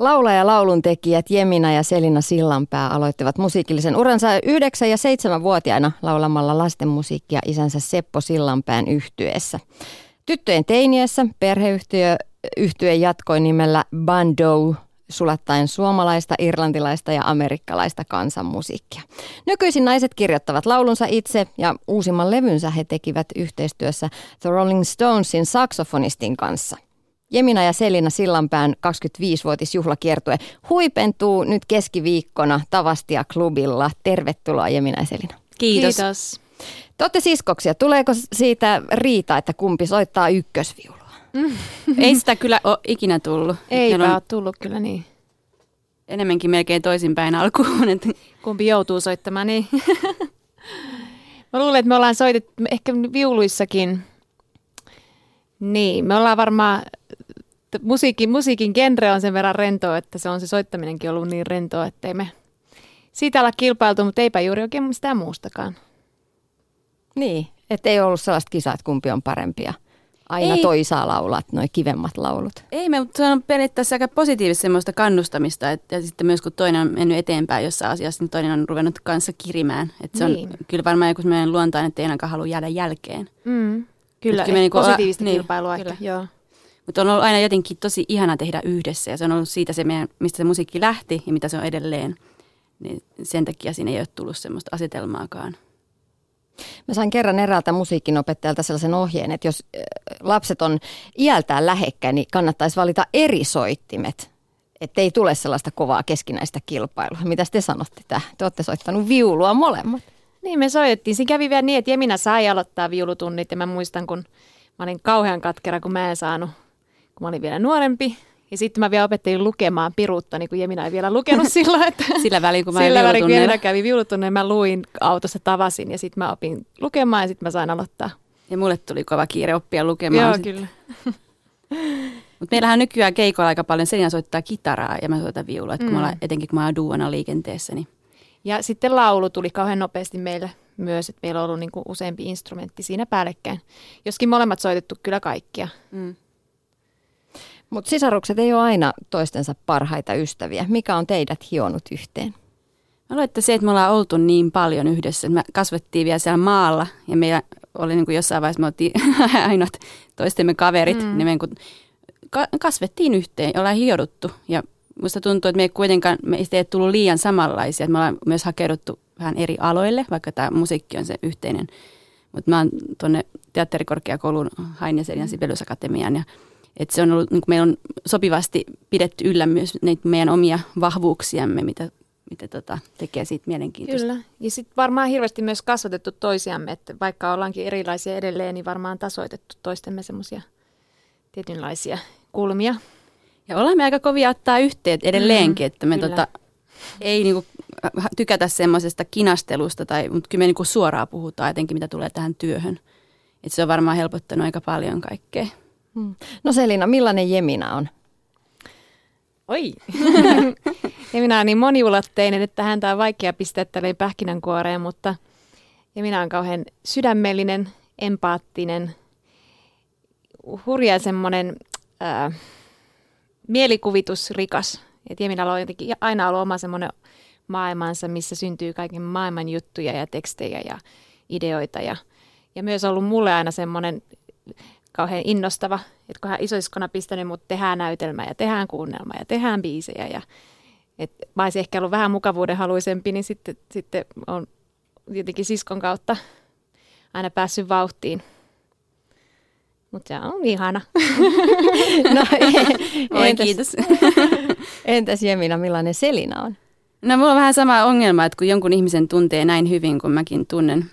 Laula- ja lauluntekijät Jemina ja Selina Sillanpää aloittivat musiikillisen uransa 9- ja 7-vuotiaina laulamalla lasten musiikkia isänsä Seppo Sillanpään yhtyeessä. Tyttöjen teiniessä perheyhtiö yhtye jatkoi nimellä Bando sulattaen suomalaista, irlantilaista ja amerikkalaista kansanmusiikkia. Nykyisin naiset kirjoittavat laulunsa itse ja uusimman levynsä he tekivät yhteistyössä The Rolling Stonesin saksofonistin kanssa – Jemina ja Selina Sillanpään 25-vuotisjuhlakiertue huipentuu nyt keskiviikkona Tavastia klubilla. Tervetuloa Jemina ja Selina. Kiitos. Kiitos. Te olette siskoksia. Tuleeko siitä riita, että kumpi soittaa ykkösviulua? Mm. Ei sitä kyllä ole ikinä tullut. Ei on... ole tullut kyllä niin. Enemmänkin melkein toisinpäin alkuun. Että... Kumpi joutuu soittamaan, niin. Mä luulen, että me ollaan soitettu ehkä viuluissakin. Niin, me ollaan varmaan musiikin, musiikin genre on sen verran rentoa, että se on se soittaminenkin ollut niin rentoa, ettei me siitä olla kilpailtu, mutta eipä juuri oikein mistään muustakaan. Niin, että ei ollut sellaista kisaa, että kumpi on parempia. Aina ei. toi saa laulaa, noin kivemmat laulut. Ei me, mutta se on periaatteessa aika positiivista semmoista kannustamista, että, ja sitten myös kun toinen on mennyt eteenpäin jossain asiassa, niin toinen on ruvennut kanssa kirimään. Että se niin. on kyllä varmaan joku semmoinen luontainen, että ei ainakaan halua jäädä jälkeen. Mm. Kyllä, kyllä niin positiivista niin, kilpailua kyllä. ehkä, joo. Mutta on ollut aina jotenkin tosi ihana tehdä yhdessä ja se on ollut siitä se meidän, mistä se musiikki lähti ja mitä se on edelleen. Niin sen takia siinä ei ole tullut semmoista asetelmaakaan. Mä sain kerran eräältä musiikinopettajalta sellaisen ohjeen, että jos lapset on iältään lähekkäin, niin kannattaisi valita eri soittimet. Että ei tule sellaista kovaa keskinäistä kilpailua. Mitä te sanotte tähän? Te olette soittanut viulua molemmat. Niin me soitettiin. Siinä kävi vielä niin, että Jemina sai aloittaa viulutunnit ja mä muistan, kun mä olin kauhean katkera, kun mä en saanut kun mä olin vielä nuorempi. Ja sitten mä vielä opettelin lukemaan piruutta, niin kuin Jemina ei vielä lukenut silloin. Että sillä välin, kun mä Sillä välin, kun Jemina kävi viulutunneen, mä luin autossa tavasin ja sitten mä opin lukemaan ja sitten mä sain aloittaa. Ja mulle tuli kova kiire oppia lukemaan. Joo, sit. kyllä. Mutta meillähän nykyään keikoilla aika paljon. Selina soittaa kitaraa ja mä soitan viulua, että mm. kun mä mm. etenkin kun mä oon duona liikenteessä. Niin. Ja sitten laulu tuli kauhean nopeasti meille myös, että meillä on ollut niinku useampi instrumentti siinä päällekkäin. Joskin molemmat soitettu kyllä kaikkia. Mm. Mutta sisarukset ei ole aina toistensa parhaita ystäviä. Mikä on teidät hionut yhteen? Mä luulen, että se, että me ollaan oltu niin paljon yhdessä. Me kasvettiin vielä siellä maalla ja meillä oli niin kuin jossain vaiheessa, me oltiin ainoat toistemme kaverit. Mm. Niin me niin kasvettiin yhteen, ollaan hioduttu ja musta tuntuu, että me ei kuitenkaan, meistä ei tullut liian samanlaisia. Me ollaan myös hakeuduttu vähän eri aloille, vaikka tämä musiikki on se yhteinen. Mutta mä oon tuonne teatterikorkeakoulun hain ja Sibeliusakatemiaan ja että se on ollut, niin meillä on sopivasti pidetty yllä myös näitä meidän omia vahvuuksiamme, mitä, mitä tota, tekee siitä mielenkiintoista. Kyllä, ja sitten varmaan hirveästi myös kasvatettu toisiamme, että vaikka ollaankin erilaisia edelleen, niin varmaan tasoitettu toistemme semmoisia tietynlaisia kulmia. Ja olemme aika kovia ottaa yhteen edelleenkin, mm, että me tota, ei niinku tykätä semmoisesta kinastelusta, tai, mutta kyllä me niinku suoraan puhutaan etenkin, mitä tulee tähän työhön. Et se on varmaan helpottanut aika paljon kaikkea. Hmm. No Selina, millainen Jemina on? Oi! Jemina on niin moniulotteinen, että häntä on vaikea pistää tälleen pähkinänkuoreen, mutta Jemina on kauhean sydämellinen, empaattinen, hurja semmoinen mielikuvitusrikas. Et Jeminalla on jotenkin aina ollut oma semmoinen maailmansa, missä syntyy kaiken maailman juttuja ja tekstejä ja ideoita. Ja, ja myös ollut mulle aina semmoinen kauhean innostava, että kun hän isoiskona pistänyt mut tehdään näytelmä ja tehdään kuunnelma ja tehdään biisejä ja et mä olisin ehkä ollut vähän mukavuuden haluisempi, niin sitten, sitten on jotenkin siskon kautta aina päässyt vauhtiin. Mutta se on ihana. no, Oi, entäs, kiitos. entäs Jemina, millainen Selina on? No mulla on vähän sama ongelma, että kun jonkun ihmisen tuntee näin hyvin kuin mäkin tunnen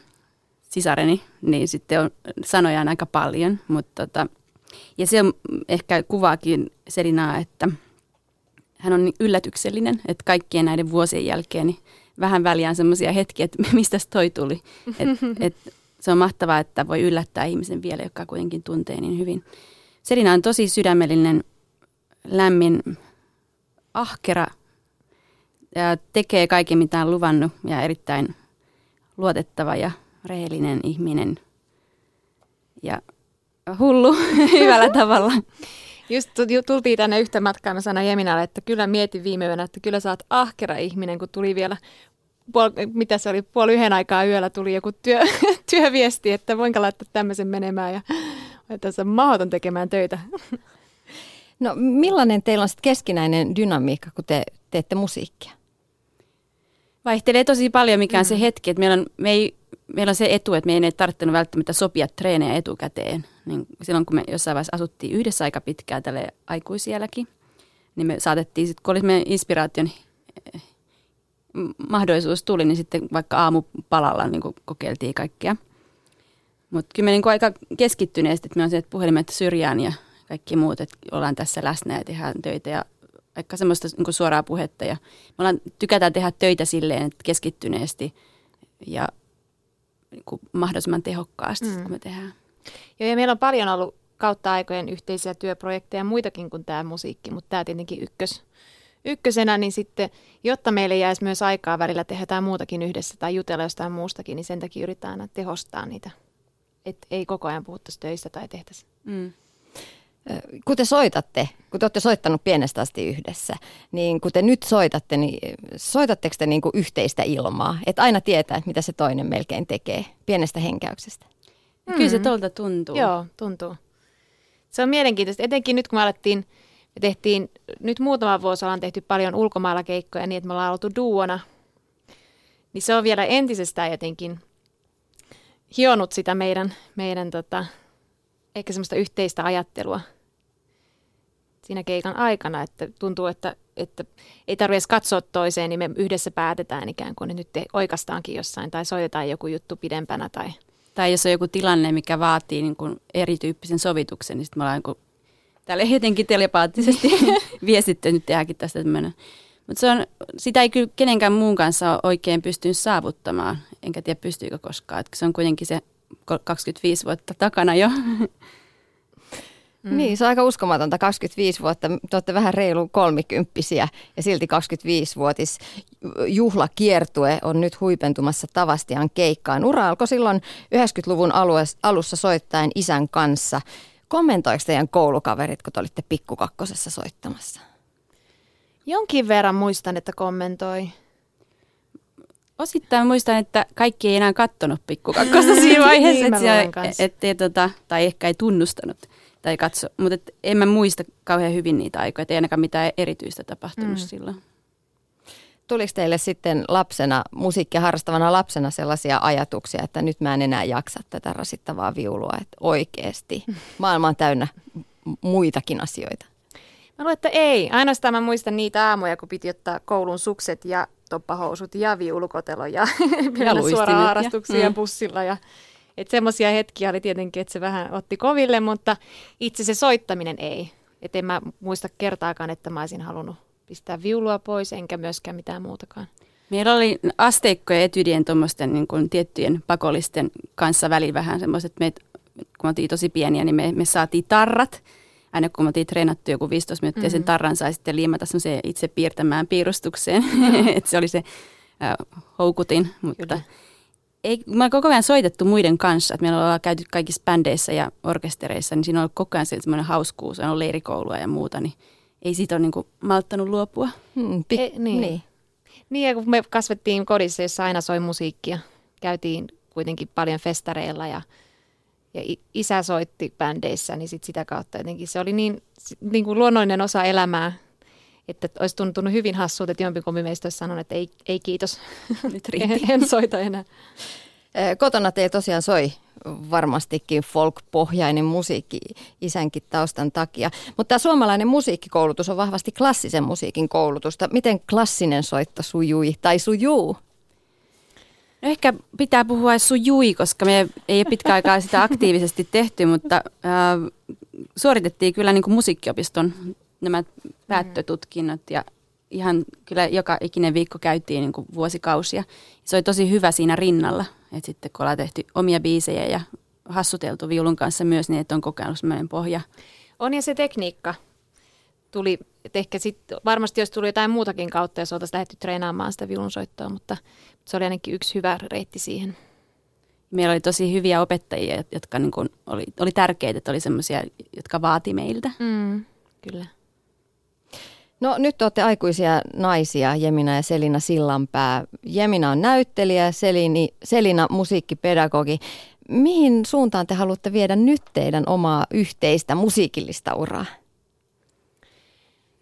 sisareni, niin sitten on sanoja aika paljon. Mutta tota, ja se on ehkä kuvaakin Selinaa, että hän on niin yllätyksellinen, että kaikkien näiden vuosien jälkeen niin vähän väliä on semmoisia hetkiä, että mistä toi tuli. Et, et se on mahtavaa, että voi yllättää ihmisen vielä, joka kuitenkin tuntee niin hyvin. Selina on tosi sydämellinen, lämmin, ahkera ja tekee kaiken, mitä on luvannut ja erittäin luotettava ja rehellinen ihminen ja hullu hyvällä tavalla. Just tultiin tänne yhtä matkaa, mä sanoin Jeminalle, että kyllä mietin viime yönä, että kyllä sä oot ahkera ihminen, kun tuli vielä puol, mitä se oli, puoli yhden aikaa yöllä tuli joku työ, työviesti, että voinko laittaa tämmöisen menemään ja että se on mahdoton tekemään töitä. No millainen teillä on sitten keskinäinen dynamiikka, kun te teette musiikkia? Vaihtelee tosi paljon, mikä on mm. se hetki. Että meillä, on, me ei, meillä on se etu, että meidän ei tarvinnut välttämättä sopia treenejä etukäteen. Niin silloin kun me jossain vaiheessa asuttiin yhdessä aika pitkään tälle aikuisielläkin, niin me saatettiin sitten, kun oli meidän inspiraation eh, mahdollisuus tuli, niin sitten vaikka aamupalalla niin kokeiltiin kaikkea. Mutta kyllä me niin aika keskittyneesti, että me on se, että puhelimet syrjään ja kaikki muut, että ollaan tässä läsnä ja tehdään töitä ja vaikka semmoista niin suoraa puhetta. Ja me ollaan, tykätään tehdä töitä silleen, että keskittyneesti ja niin kuin mahdollisimman tehokkaasti, mm. kun me tehdään. Joo, ja meillä on paljon ollut kautta aikojen yhteisiä työprojekteja muitakin kuin tämä musiikki, mutta tämä tietenkin ykkös, ykkösenä, niin sitten, jotta meille jäisi myös aikaa välillä tehdä jotain muutakin yhdessä tai jutella jostain muustakin, niin sen takia yritetään aina tehostaa niitä, että ei koko ajan puhuttaisi töistä tai tehtäisi. Mm kun te soitatte, kun te olette soittanut pienestä asti yhdessä, niin kun te nyt soitatte, niin soitatteko te niin kuin yhteistä ilmaa? Että aina tietää, mitä se toinen melkein tekee pienestä henkäyksestä. Mm. Kyllä se tuolta tuntuu. Joo, tuntuu. Se on mielenkiintoista, etenkin nyt kun me alettiin, me tehtiin, nyt muutama vuosi ollaan tehty paljon ulkomailla keikkoja niin, että me ollaan oltu duona. Niin se on vielä entisestään jotenkin hionut sitä meidän, meidän tota, ehkä semmoista yhteistä ajattelua – siinä keikan aikana, että tuntuu, että, että ei tarvitse katsoa toiseen, niin me yhdessä päätetään ikään kuin, että nyt te oikastaankin jossain tai soitetaan joku juttu pidempänä. Tai, tai jos on joku tilanne, mikä vaatii niin kuin erityyppisen sovituksen, niin sitten me ollaan niin tälle jotenkin telepaattisesti viestitty, nyt tehdäänkin tästä tämmöinen. Mutta se on, sitä ei kyllä kenenkään muun kanssa oikein pystynyt saavuttamaan, enkä tiedä pystyykö koskaan. Et se on kuitenkin se 25 vuotta takana jo. Mm. Niin, se on aika uskomatonta. 25 vuotta, te olette vähän reilu kolmikymppisiä ja silti 25-vuotis juhlakiertue on nyt huipentumassa Tavastian keikkaan. Ura alkoi silloin 90-luvun alussa soittaen isän kanssa. Kommentoiko teidän koulukaverit, kun te olitte pikkukakkosessa soittamassa? Jonkin verran muistan, että kommentoi. Osittain muistan, että kaikki ei enää kattonut pikkukakkosta siinä vaiheessa, niin, et, et, et, tota, tai ehkä ei tunnustanut tai katso. Mutta et en mä muista kauhean hyvin niitä aikoja, ei ainakaan mitään erityistä tapahtunut mm. silloin. Tuliko teille sitten lapsena, musiikkia harrastavana lapsena sellaisia ajatuksia, että nyt mä en enää jaksa tätä rasittavaa viulua, että oikeasti maailma on täynnä muitakin asioita? Mä luulen, että ei. Ainoastaan mä muistan niitä aamuja, kun piti ottaa koulun sukset ja toppahousut ja viulukotelo ja, ja suoraan harrastuksia ja mm. bussilla ja että semmoisia hetkiä oli tietenkin, että se vähän otti koville, mutta itse se soittaminen ei. Että en mä muista kertaakaan, että mä olisin halunnut pistää viulua pois, enkä myöskään mitään muutakaan. Meillä oli asteikkoja etydien tuommoisten niin kuin tiettyjen pakollisten kanssa väliin vähän semmoiset, me, kun me oltiin tosi pieniä, niin me, me saatiin tarrat. Aina kun me oltiin treenattu joku 15 minuuttia, mm-hmm. sen tarran sai sitten liimata se itse piirtämään piirustukseen. että se oli se äh, houkutin, mutta Kyllä ei, mä oon koko ajan soitettu muiden kanssa, että meillä ollaan käyty kaikissa bändeissä ja orkestereissa, niin siinä on ollut koko ajan semmoinen hauskuus, on ollut leirikoulua ja muuta, niin ei siitä ole niin malttanut luopua. Hmm, pi- e, niin. niin. Niin, ja kun me kasvettiin kodissa, jossa aina soi musiikkia, käytiin kuitenkin paljon festareilla ja, ja isä soitti bändeissä, niin sit sitä kautta jotenkin se oli niin, niin kuin luonnollinen osa elämää, että olisi tuntunut hyvin hassulta, että jompikumpi meistä olisi sanonut, että ei, ei kiitos, nyt en, en soita enää. Kotona teillä tosiaan soi varmastikin folk-pohjainen musiikki isänkin taustan takia. Mutta tämä suomalainen musiikkikoulutus on vahvasti klassisen musiikin koulutusta. Miten klassinen soitto sujui tai sujuu? No ehkä pitää puhua sujui, koska me ei ole pitkä aikaa sitä aktiivisesti tehty, mutta äh, suoritettiin kyllä niin kuin musiikkiopiston nämä päättötutkinnot ja ihan kyllä joka ikinen viikko käytiin niin kuin vuosikausia. Se oli tosi hyvä siinä rinnalla, että sitten kun ollaan tehty omia biisejä ja hassuteltu viulun kanssa myös, niin että on kokenut sellainen pohja. On ja se tekniikka tuli, ehkä sit, varmasti jos tuli jotain muutakin kautta, jos oltaisiin lähdetty treenaamaan sitä viulunsoittoa, mutta se oli ainakin yksi hyvä reitti siihen. Meillä oli tosi hyviä opettajia, jotka niin kuin oli, oli tärkeitä, että oli semmoisia, jotka vaati meiltä. Mm. kyllä. No nyt olette aikuisia naisia, Jemina ja Selina Sillanpää. Jemina on näyttelijä, Selini, Selina musiikkipedagogi. Mihin suuntaan te haluatte viedä nyt teidän omaa yhteistä musiikillista uraa?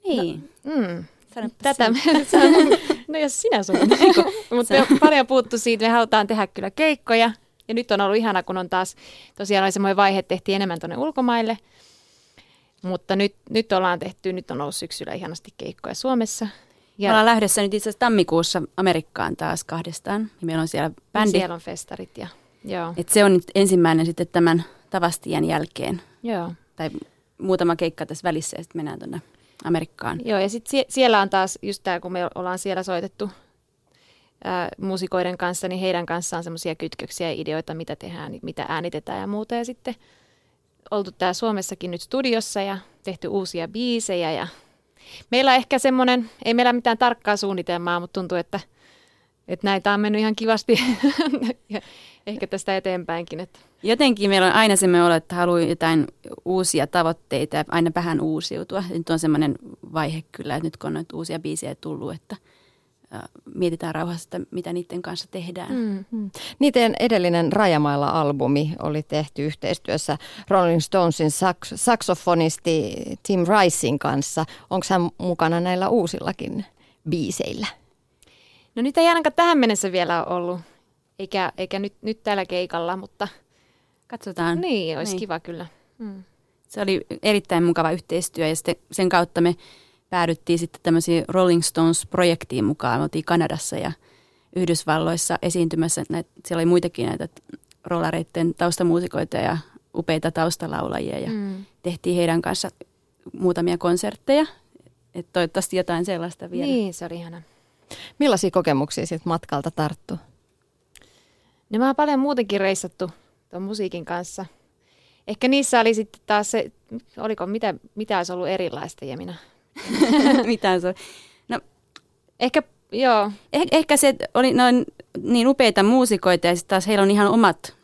Niin. No, mm. Sanoppa Tätä, no jos sinä sanot. Mutta me on paljon puhuttu siitä, me halutaan tehdä kyllä keikkoja. Ja nyt on ollut ihana, kun on taas, tosiaan oli semmoinen vaihe, että tehtiin enemmän tuonne ulkomaille. Mutta nyt, nyt ollaan tehty, nyt on ollut syksyllä ihanasti keikkoja Suomessa. Ja Me ollaan lähdössä nyt itse asiassa tammikuussa Amerikkaan taas kahdestaan. Ja meillä on siellä bändi. Siellä on festarit ja joo. Et se on nyt ensimmäinen sitten tämän Tavastien jälkeen. Joo. Tai muutama keikka tässä välissä ja sitten mennään tuonne Amerikkaan. Joo, ja sitten sie- siellä on taas just tämä, kun me ollaan siellä soitettu ää, musikoiden kanssa, niin heidän kanssaan semmoisia kytköksiä ja ideoita, mitä tehdään, mitä äänitetään ja muuta. Ja sitten oltu tää Suomessakin nyt studiossa ja tehty uusia biisejä ja meillä on ehkä semmoinen, ei meillä mitään tarkkaa suunnitelmaa, mutta tuntuu, että, että näitä on mennyt ihan kivasti ja ehkä tästä eteenpäinkin. Että. Jotenkin meillä on aina se olo, että haluaa jotain uusia tavoitteita ja aina vähän uusiutua. Nyt on semmoinen vaihe kyllä, että nyt kun on noita uusia biisejä tullut, että mietitään rauhassa, että mitä niiden kanssa tehdään. Mm. Mm. Niiden edellinen Rajamailla-albumi oli tehty yhteistyössä Rolling Stonesin saks- saksofonisti Tim Ricein kanssa. Onko hän mukana näillä uusillakin biiseillä? No nyt ei ainakaan tähän mennessä vielä ole ollut, eikä, eikä nyt, nyt tällä keikalla, mutta katsotaan. Niin, olisi niin. kiva kyllä. Mm. Se oli erittäin mukava yhteistyö ja sen kautta me päädyttiin sitten tämmöisiin Rolling Stones-projektiin mukaan. Me oltiin Kanadassa ja Yhdysvalloissa esiintymässä. Näitä, siellä oli muitakin näitä rollareiden taustamuusikoita ja upeita taustalaulajia ja mm. tehtiin heidän kanssa muutamia konsertteja. Et toivottavasti jotain sellaista vielä. Niin, se oli ihana. Millaisia kokemuksia sitten matkalta tarttu? No mä oon paljon muutenkin reissattu tuon musiikin kanssa. Ehkä niissä oli sitten taas se, oliko mitä, mitä olisi ollut erilaista, Jemina? Mitään se No, ehkä, joo. Eh, ehkä se oli noin niin upeita muusikoita ja sitten taas heillä on ihan omat,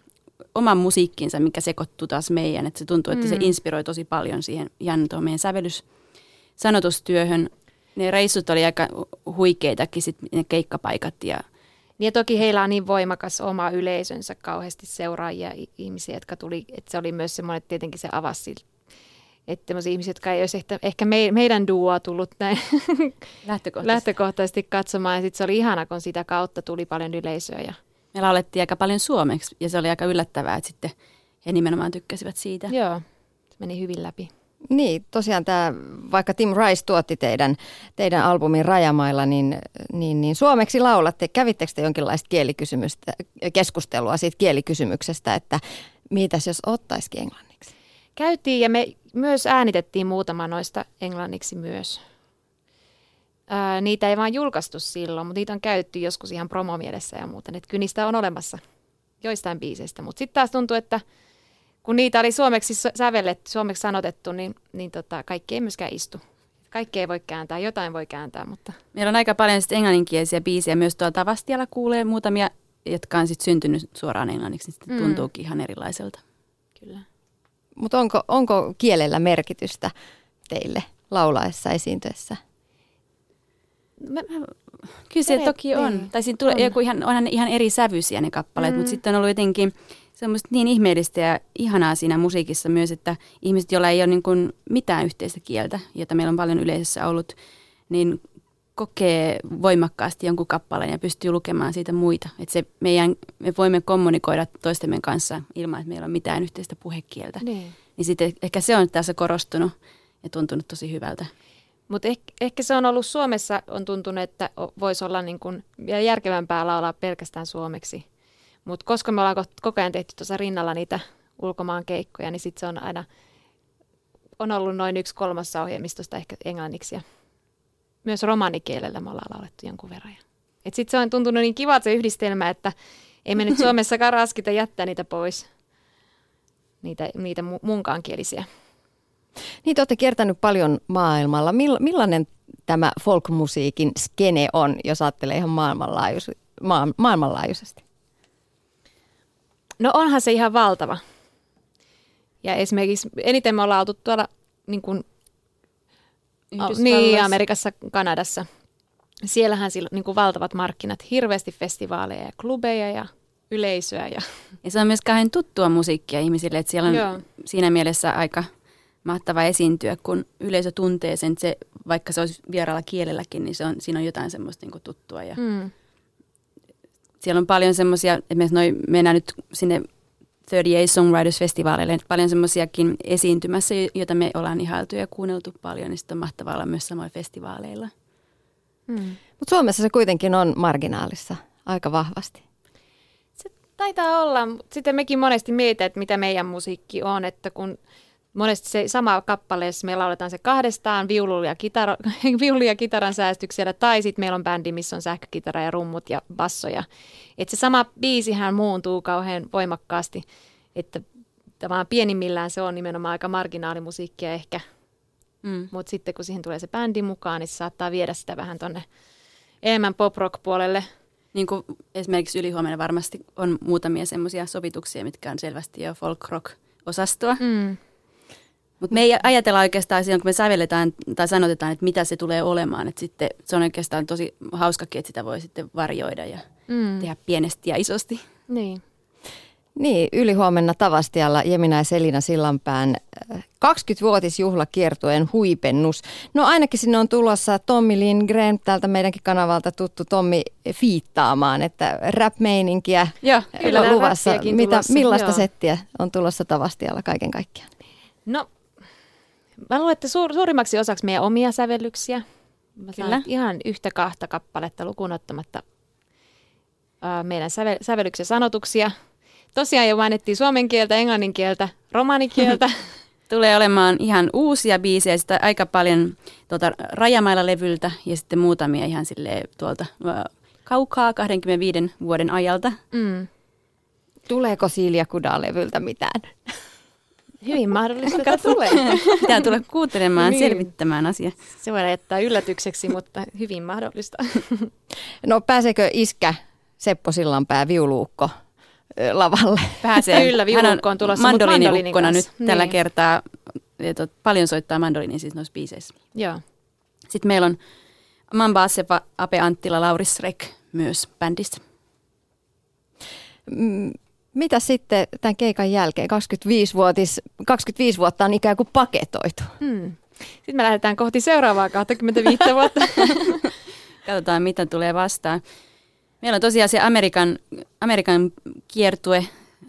oman musiikkinsa, mikä sekoittuu taas meidän. Että se tuntuu, että mm. se inspiroi tosi paljon siihen ihan tuohon meidän sävellys sanotustyöhön. Ne reissut oli aika huikeitakin, sit ne keikkapaikat ja niin ja toki heillä on niin voimakas oma yleisönsä, kauheasti seuraajia ihmisiä, jotka tuli, että se oli myös semmoinen, että tietenkin se avasi että ihmisiä, jotka ei olisi ehkä, ehkä me, meidän duoa tullut näin lähtökohtaisesti. lähtökohtaisesti katsomaan. Ja sitten se oli ihana, kun sitä kautta tuli paljon yleisöä. Ja... Me laulettiin aika paljon suomeksi ja se oli aika yllättävää, että sitten he nimenomaan tykkäsivät siitä. Joo, se meni hyvin läpi. Niin, tosiaan tämä, vaikka Tim Rice tuotti teidän, teidän albumin Rajamailla, niin, niin, niin suomeksi laulatte. Kävittekö te jonkinlaista kielikysymystä, keskustelua siitä kielikysymyksestä, että mitäs jos ottaisikin englanniksi? Käytiin ja me myös äänitettiin muutama noista englanniksi myös. Ää, niitä ei vaan julkaistu silloin, mutta niitä on käytetty joskus ihan promomielessä ja muuten. Että kyllä niistä on olemassa joistain biiseistä. Mutta sitten taas tuntuu, että kun niitä oli suomeksi sävelletty, suomeksi sanotettu, niin, niin tota, kaikki ei myöskään istu. Kaikki ei voi kääntää, jotain voi kääntää, mutta... Meillä on aika paljon sitten englanninkielisiä biisejä. Myös tuolta Vastialla kuulee muutamia, jotka on sitten syntynyt suoraan englanniksi, niin sitten mm. tuntuukin ihan erilaiselta. Kyllä. Mutta onko, onko kielellä merkitystä teille laulaessa esiintyessä? Mä, mä, kyllä se toki on. Niin. Tai siinä tulee on. joku ihan, onhan ihan eri sävyisiä ne kappaleet, mm. mutta sitten on ollut jotenkin semmoista niin ihmeellistä ja ihanaa siinä musiikissa myös, että ihmiset, joilla ei ole niin kuin mitään yhteistä kieltä, jota meillä on paljon yleisössä ollut, niin kokee voimakkaasti jonkun kappaleen ja pystyy lukemaan siitä muita. Että se meidän, me voimme kommunikoida toistemme kanssa ilman, että meillä on mitään yhteistä puhekieltä. Niin, niin sitten ehkä se on tässä korostunut ja tuntunut tosi hyvältä. Mutta ehkä, ehkä se on ollut Suomessa, on tuntunut, että voisi olla niin kuin vielä järkevämpää laulaa pelkästään suomeksi. Mutta koska me ollaan koko ajan tehty tuossa rinnalla niitä ulkomaan keikkoja, niin sitten se on aina on ollut noin yksi kolmassa ohjelmistosta ehkä englanniksi myös romanikielellä me ollaan laulettu jonkun verran. Sitten se on tuntunut niin kiva se yhdistelmä, että ei me nyt Suomessakaan raskita jättää niitä pois, niitä, niitä munkaankielisiä. Niin te olette kiertänyt paljon maailmalla. Millainen tämä folkmusiikin skene on, jos ajattelee ihan maailmanlaajuis- maa- maailmanlaajuisesti? No onhan se ihan valtava. Ja esimerkiksi eniten me ollaan oltu tuolla niin kuin Yhdysvalloissa. Niin, Amerikassa, Kanadassa. Siellähän sillä niin kuin valtavat markkinat, hirveästi festivaaleja ja klubeja ja yleisöä. Ja... Ja se on myös kauhean tuttua musiikkia ihmisille, että siellä on Joo. siinä mielessä aika mahtava esiintyä, kun yleisö tuntee sen, että se, vaikka se olisi vieraalla kielelläkin, niin se on, siinä on jotain semmoista niin tuttua. Ja Mm. siellä on paljon semmoisia, esimerkiksi noi, mennään nyt sinne 38 Songwriters Festivalille, että paljon semmoisiakin esiintymässä, joita me ollaan ihailtu ja kuunneltu paljon, niin sitten on mahtavaa olla myös samoilla festivaaleilla. Mm. Mutta Suomessa se kuitenkin on marginaalissa aika vahvasti. Se taitaa olla, mutta sitten mekin monesti mietitään, että mitä meidän musiikki on, että kun monesti se sama kappaleessa me lauletaan se kahdestaan viulu ja, kitara, viulu ja kitaran säästyksellä, tai sitten meillä on bändi, missä on sähkökitara ja rummut ja bassoja. Että se sama biisihän muuntuu kauhean voimakkaasti, että tavallaan pienimmillään se on nimenomaan aika marginaalimusiikkia ehkä, Mm. mutta sitten kun siihen tulee se bändi mukaan, niin se saattaa viedä sitä vähän tonne enemmän pop-rock-puolelle. Niin kuin esimerkiksi ylihuomenna varmasti on muutamia semmoisia sovituksia, mitkä on selvästi jo folk-rock-osastoa. Mm. Mutta me ei ajatella oikeastaan silloin, kun me sävelletään tai sanotetaan, että mitä se tulee olemaan. Että sitten se on oikeastaan tosi hauskakin, että sitä voi sitten varjoida ja Mm. tehdä pienesti ja isosti. Niin. Niin, ylihuomenna Tavastialla Jemina ja Selina Sillanpään äh, 20-vuotisjuhlakiertueen huipennus. No ainakin sinne on tulossa Tommi Lindgren, täältä meidänkin kanavalta tuttu Tommi fiittaamaan, että rap-meininkiä Joo, Kyllä, luvassa. Mitä, tulossa, millaista joo. settiä on tulossa Tavastialla kaiken kaikkiaan? No, mä luulen, että suur, suurimmaksi osaksi meidän omia sävellyksiä. Mä Kyllä. saan ihan yhtä kahta kappaletta lukuun ottamatta ää, meidän säve, sävellyksen sanotuksia. Tosiaan jo mainittiin suomen kieltä, englannin kieltä, romanikieltä. Tulee olemaan ihan uusia biisejä, sitä aika paljon tuolta Rajamailla-levyltä ja sitten muutamia ihan silleen tuolta kaukaa 25 vuoden ajalta. mm. Tuleeko Silja Kudaa-levyltä mitään? Hyvin mahdollista, että tulee. Pitää tulla kuuntelemaan, Niin. selvittämään asia. Se voidaan jättää yllätykseksi, mutta hyvin mahdollista. No pääseekö iskä Seppo Sillanpää viuluukko lavalle? Pääsee. Kyllä, viulukko on tulossa, mandoliiniukkona nyt kanssa. tällä Niin. kertaa. Paljon soittaa mandoliini siis noissa biiseissä. Joo. Sitten meillä on Mamba Asepa, Ape Anttila, Lauris Rek myös bändissä. Mm, Mitä sitten tämän keikan jälkeen? 25, 25 vuotta on ikään kuin paketoitu. Hmm. Sitten me lähdetään kohti seuraavaa 25 vuotta. Katsotaan, mitä tulee vastaan. Meillä on tosiaan se Amerikan, Amerikan kiertue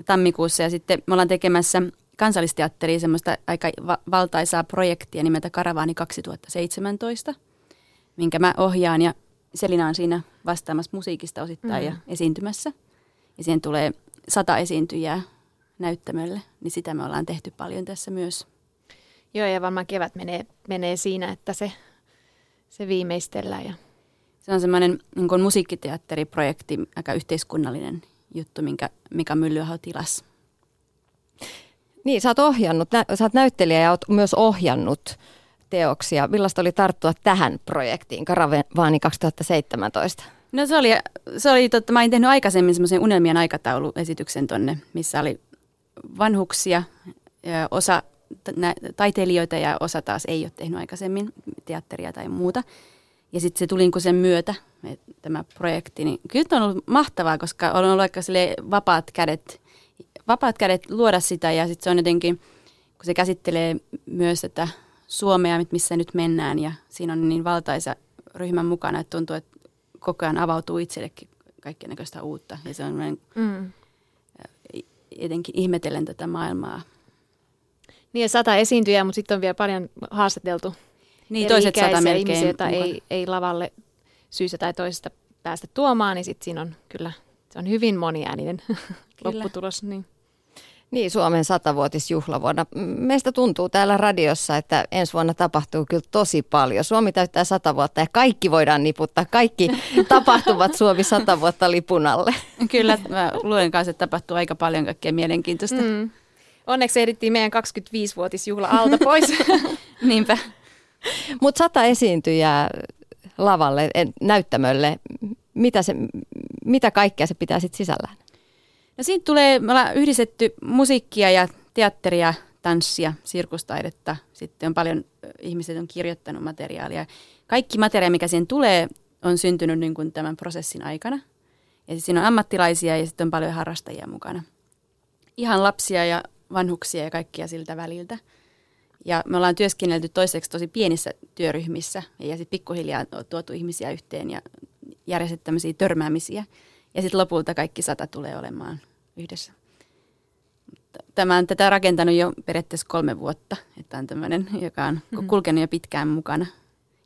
tammikuussa ja sitten me ollaan tekemässä kansallisteatteriin semmoista aika va- valtaisaa projektia nimeltä Karavaani 2017, minkä mä ohjaan ja Selina on siinä vastaamassa musiikista osittain Mm. ja esiintymässä. Ja siihen tulee sata esiintyjää näyttämölle, niin sitä me ollaan tehty paljon tässä myös. Joo, ja varmaan kevät menee, menee siinä, että se, se viimeistellään. Ja... Se on semmoinen niin musiikkiteatteriprojekti, aika yhteiskunnallinen juttu, minkä Mika Myllyaho tilasi. Niin, sä oot ohjannut, nä, sä oot näyttelijä ja oot myös ohjannut teoksia. Millaista oli tarttua tähän projektiin, Karavaani 2017? No se oli, se oli totta, mä olin tehnyt aikaisemmin semmoisen unelmien aikatauluesityksen tonne, missä oli vanhuksia, ja osa nä- taiteilijoita ja osa taas ei ole tehnyt aikaisemmin teatteria tai muuta. Ja sitten se tuli niinku sen myötä, tämä projekti, niin kyllä on ollut mahtavaa, koska on ollut aika vapaat kädet, vapaat kädet luoda sitä ja sitten se on jotenkin, kun se käsittelee myös tätä Suomea, missä nyt mennään ja siinä on niin valtaisa ryhmän mukana, että tuntuu, että koko ajan avautuu itsellekin kaikkea näköistä uutta. Ja se on Mm. jotenkin ihmetellen tätä maailmaa. Niin ja sata esiintyjää, mutta sitten on vielä paljon haastateltu Niin, toiset sata melkein. ihmisiä, joita ei, ei lavalle syystä tai toisesta päästä tuomaan, niin sitten siinä on kyllä, se on hyvin moniääninen lopputulos. Niin. Niin, Suomen satavuotisjuhlavuonna. Meistä tuntuu täällä radiossa, että ensi vuonna tapahtuu kyllä tosi paljon. Suomi täyttää sata vuotta ja kaikki voidaan niputtaa. Kaikki tapahtuvat Suomi sata vuotta lipun alle. Kyllä, mä luulen kanssa, että tapahtuu aika paljon kaikkea mielenkiintoista. Mm. Onneksi ehdittiin meidän 25-vuotisjuhla alta pois. Niinpä. Mutta sata esiintyjää lavalle, näyttämölle. Mitä, se, mitä kaikkea se pitää sitten sisällään? No siitä tulee, me ollaan yhdistetty musiikkia ja teatteria tanssia, sirkustaidetta. Sitten on paljon ihmiset on kirjoittanut materiaalia. Kaikki materiaali, mikä siihen tulee, on syntynyt niin kuin tämän prosessin aikana. Ja siinä on ammattilaisia ja sitten on paljon harrastajia mukana. Ihan lapsia ja vanhuksia ja kaikkia siltä väliltä. Ja me ollaan työskennelty toiseksi tosi pienissä työryhmissä ja sitten pikkuhiljaa tuotu ihmisiä yhteen ja järjestetty tämmöisiä törmäämisiä. Ja sitten lopulta kaikki sata tulee olemaan yhdessä. Tämä on tätä rakentanut jo periaatteessa kolme vuotta, että on tämmöinen, joka on mm-hmm. kulkenut jo pitkään mukana.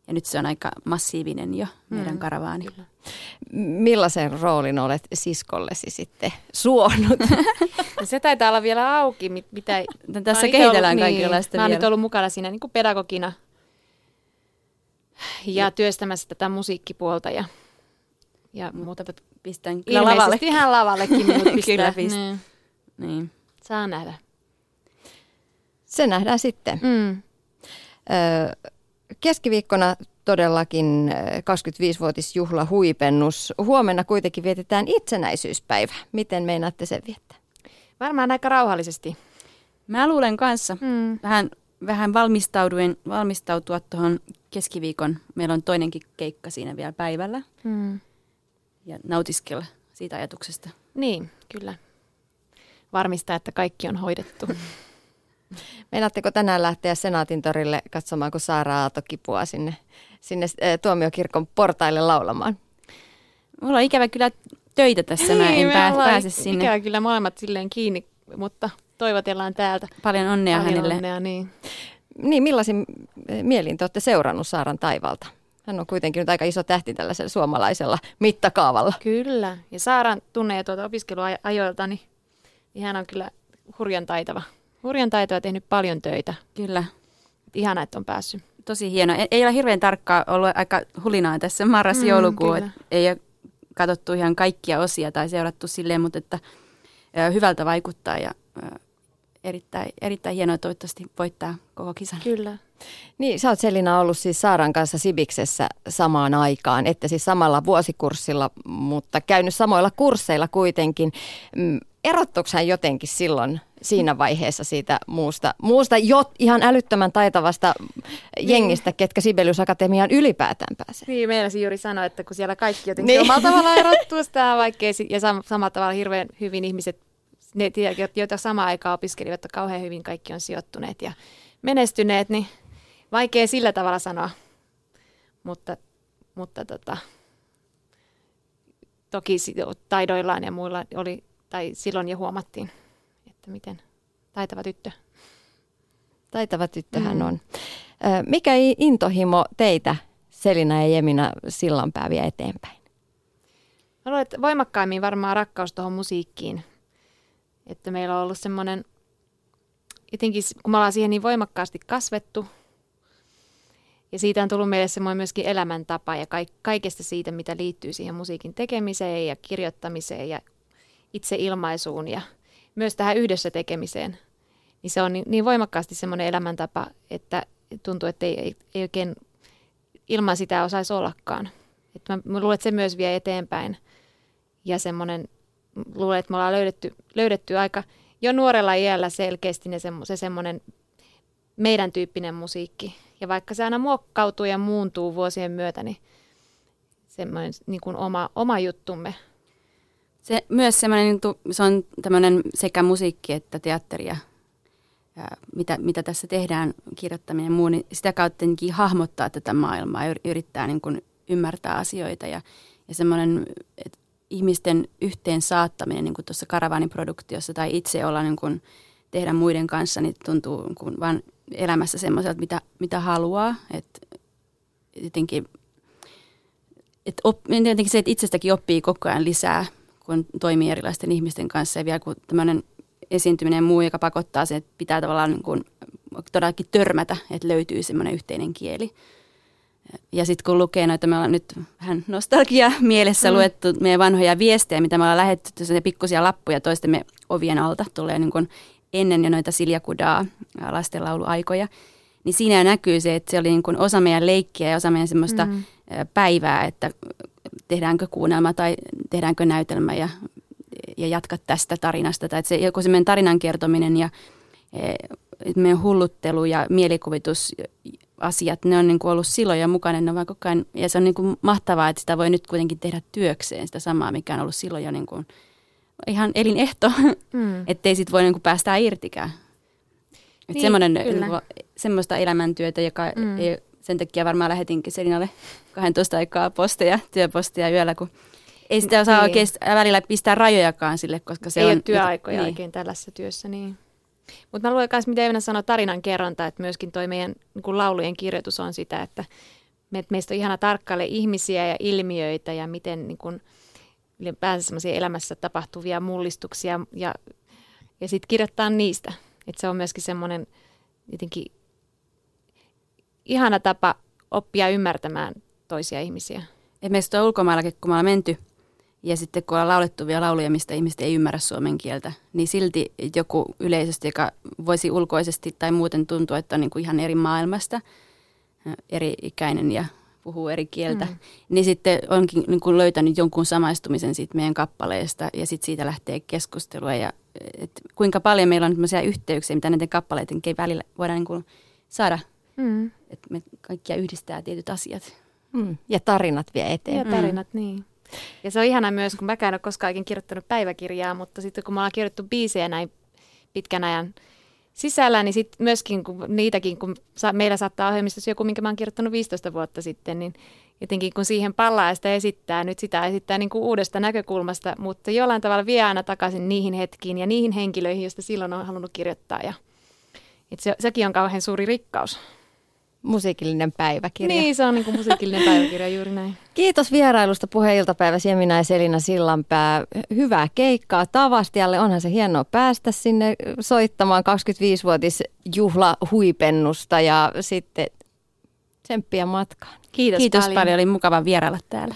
Ja nyt se on aika massiivinen jo, meidän mm, karavaani. Kyllä. Millaisen roolin olet siskollesi sitten suonut? No se taitaa olla vielä auki. Mitä, no, Tässä kehitellään kaikenlaista niin, Mä oon nyt ollut mukana siinä niin kuin pedagogina ja työstämässä tätä musiikkipuolta. Ja, ja, mutta, mutta pistän kyllä lavalle. ihan lavallekin minut pistää. kyllä pistää. Niin. niin. Saa nähdä. Se nähdään sitten. Mm. Ö, keskiviikkona todellakin 25-vuotisjuhla huipennus. Huomenna kuitenkin vietetään itsenäisyyspäivä. Miten meinaatte sen viettää? Varmaan aika rauhallisesti. Mä luulen kanssa. Mm. Vähän, vähän valmistauduin, valmistautua tuohon keskiviikon. Meillä on toinenkin keikka siinä vielä päivällä. Mm. Ja nautiskella siitä ajatuksesta. Niin, kyllä. Varmistaa, että kaikki on hoidettu. Meinaatteko tänään lähteä Senaatin torille katsomaan, kun Saara Aato kipua sinne, sinne tuomiokirkon portaille laulamaan? Mulla on ikävä kyllä töitä tässä, mä en pää, pääse sinne. Ikävä kyllä molemmat silleen kiinni, mutta toivotellaan täältä. Paljon onnea Paljon hänelle. Onnea, niin. niin, millaisin mielin te olette seurannut Saaran taivalta? Hän on kuitenkin nyt aika iso tähti tällaisella suomalaisella mittakaavalla. Kyllä, ja Saaran tunne tuota opiskeluajoilta, niin hän on kyllä hurjan taitava. Hurjan taitoa tehnyt paljon töitä. Kyllä. Ihana, että on päässyt. Tosi hieno. Ei ole hirveän tarkkaa ollut aika hulinaa tässä marras-joulukuu. Mm, ei ole katsottu ihan kaikkia osia tai seurattu silleen, mutta että hyvältä vaikuttaa ja erittäin, erittäin hienoa toivottavasti voittaa koko kisan. Kyllä. Niin, sä oot Selina ollut siis Saaran kanssa Sibiksessä samaan aikaan, että siis samalla vuosikurssilla, mutta käynyt samoilla kursseilla kuitenkin. Mm, erottuiko hän jotenkin silloin siinä vaiheessa siitä muusta, muusta jo ihan älyttömän taitavasta jengistä, niin. ketkä Sibelius Akatemiaan ylipäätään pääsee. Niin, meinasin juuri sanoa, että kun siellä kaikki jotenkin niin. omalla tavalla erottuu sitä, vaikkei, ja sam- samalla tavalla hirveän hyvin ihmiset, ne, joita samaan aikaan opiskelivat, että kauhean hyvin kaikki on sijoittuneet ja menestyneet, niin vaikea sillä tavalla sanoa. Mutta, mutta tota, toki taidoillaan ja muilla oli, tai silloin jo huomattiin että miten taitava tyttö. Taitava tyttöhän mm. on. Mikä intohimo teitä, Selina ja Jemina, sillanpää vie eteenpäin? Mä luulen, että voimakkaimmin varmaan rakkaus tuohon musiikkiin. Että meillä on ollut semmoinen, jotenkin kun me ollaan siihen niin voimakkaasti kasvettu, ja siitä on tullut meille semmoinen myöskin elämäntapa ja kaikesta siitä, mitä liittyy siihen musiikin tekemiseen ja kirjoittamiseen ja itse ilmaisuun ja myös tähän yhdessä tekemiseen, niin se on niin, niin voimakkaasti semmoinen elämäntapa, että tuntuu, että ei, ei, ei oikein ilman sitä osaisi ollakaan. Että mä, mä luulen, että se myös vie eteenpäin. Ja semmoinen, luulen, että me ollaan löydetty, löydetty aika jo nuorella iällä selkeästi ne semmo, se semmoinen meidän tyyppinen musiikki. Ja vaikka se aina muokkautuu ja muuntuu vuosien myötä, niin semmoinen niin kuin oma, oma juttumme – se, myös semmoinen, se on tämmöinen sekä musiikki että teatteria, ja mitä, mitä tässä tehdään, kirjoittaminen ja muu, niin sitä kautta hahmottaa tätä maailmaa ja yrittää niin kuin ymmärtää asioita ja, ja semmoinen että ihmisten yhteen saattaminen niin kuin tuossa karavaaniproduktiossa tai itse olla niin kuin, tehdä muiden kanssa, niin tuntuu niin kuin vaan elämässä semmoiselta, mitä, mitä haluaa. Että jotenkin, että op, jotenkin se, että itsestäkin oppii koko ajan lisää kun toimii erilaisten ihmisten kanssa ja vielä kun tämmöinen esiintyminen muu, joka pakottaa sen, että pitää tavallaan niin kuin todellakin törmätä, että löytyy semmoinen yhteinen kieli. Ja sitten kun lukee noita, me ollaan nyt vähän nostalgia mielessä mm. luettu meidän vanhoja viestejä, mitä me ollaan lähetty, pikkusia lappuja toistemme ovien alta, tulee niin ennen jo noita Siljakudaa lastenlauluaikoja, niin siinä näkyy se, että se oli niin kuin osa meidän leikkiä ja osa meidän semmoista mm. päivää, että tehdäänkö kuunnelma tai tehdäänkö näytelmä ja, ja jatka tästä tarinasta. Tai että se, joku semmoinen tarinan kertominen ja meidän hulluttelu ja mielikuvitusasiat, ne on niin kuin ollut silloin jo mukana, ne on vaan koko ajan, ja se on niin kuin mahtavaa, että sitä voi nyt kuitenkin tehdä työkseen, sitä samaa, mikä on ollut silloin jo niin kuin ihan elinehto, mm. ettei sit voi niin kuin päästää irtikään. Niin, semmoinen, niin semmoista elämäntyötä, joka mm. ei, sen takia varmaan lähetinkin Selinalle 12 aikaa posteja, työposteja yöllä, kun ei sitä osaa niin. oikein välillä pistää rajojakaan sille, koska se ei on... ole työaikoja niin. oikein tällaisessa työssä, niin. Mutta mä luulen myös, mitä Evena sanoi, tarinan kerronta, että myöskin toi meidän niin laulujen kirjoitus on sitä, että me, meistä on ihana tarkkaille ihmisiä ja ilmiöitä ja miten niin kuin, ylipäänsä elämässä tapahtuvia mullistuksia ja, ja sitten kirjoittaa niistä. Että se on myöskin semmoinen jotenkin ihana tapa oppia ymmärtämään toisia ihmisiä. Et meistä on ulkomaillakin, kun me ollaan menty ja sitten kun ollaan laulettu vielä lauluja, mistä ihmiset ei ymmärrä suomen kieltä, niin silti joku yleisesti, joka voisi ulkoisesti tai muuten tuntua, että on niin kuin ihan eri maailmasta, eri ikäinen ja puhuu eri kieltä, mm. niin sitten onkin niin kuin löytänyt jonkun samaistumisen siitä meidän kappaleesta ja sitten siitä lähtee keskustelua ja et kuinka paljon meillä on sellaisia yhteyksiä, mitä näiden kappaleiden välillä voidaan niin kuin saada, mm. että me kaikkia yhdistää tietyt asiat. Mm. Ja tarinat vie eteen. Ja tarinat, mm. niin. Ja se on ihana myös, kun mäkään ole koskaan kirjoittanut päiväkirjaa, mutta sitten kun me ollaan kirjoittu biisejä näin pitkän ajan sisällä, niin sitten myöskin kun niitäkin, kun sa- meillä saattaa ohjelmistossa joku, minkä mä oon kirjoittanut 15 vuotta sitten, niin jotenkin kun siihen pallaa ja sitä esittää, nyt sitä esittää niin kuin uudesta näkökulmasta, mutta jollain tavalla vie aina takaisin niihin hetkiin ja niihin henkilöihin, joista silloin on halunnut kirjoittaa. Ja, et se, sekin on kauhean suuri rikkaus musiikillinen päiväkirja. Niin, se on niin kuin musiikillinen päiväkirja juuri näin. Kiitos vierailusta puheiltapäivä Siemina ja Selina Sillanpää. Hyvää keikkaa Tavastialle. Onhan se hienoa päästä sinne soittamaan 25-vuotisjuhla huipennusta ja sitten tsemppiä matkaan. Kiitos, Kiitos paljon. paljon. Oli mukava vierailla täällä.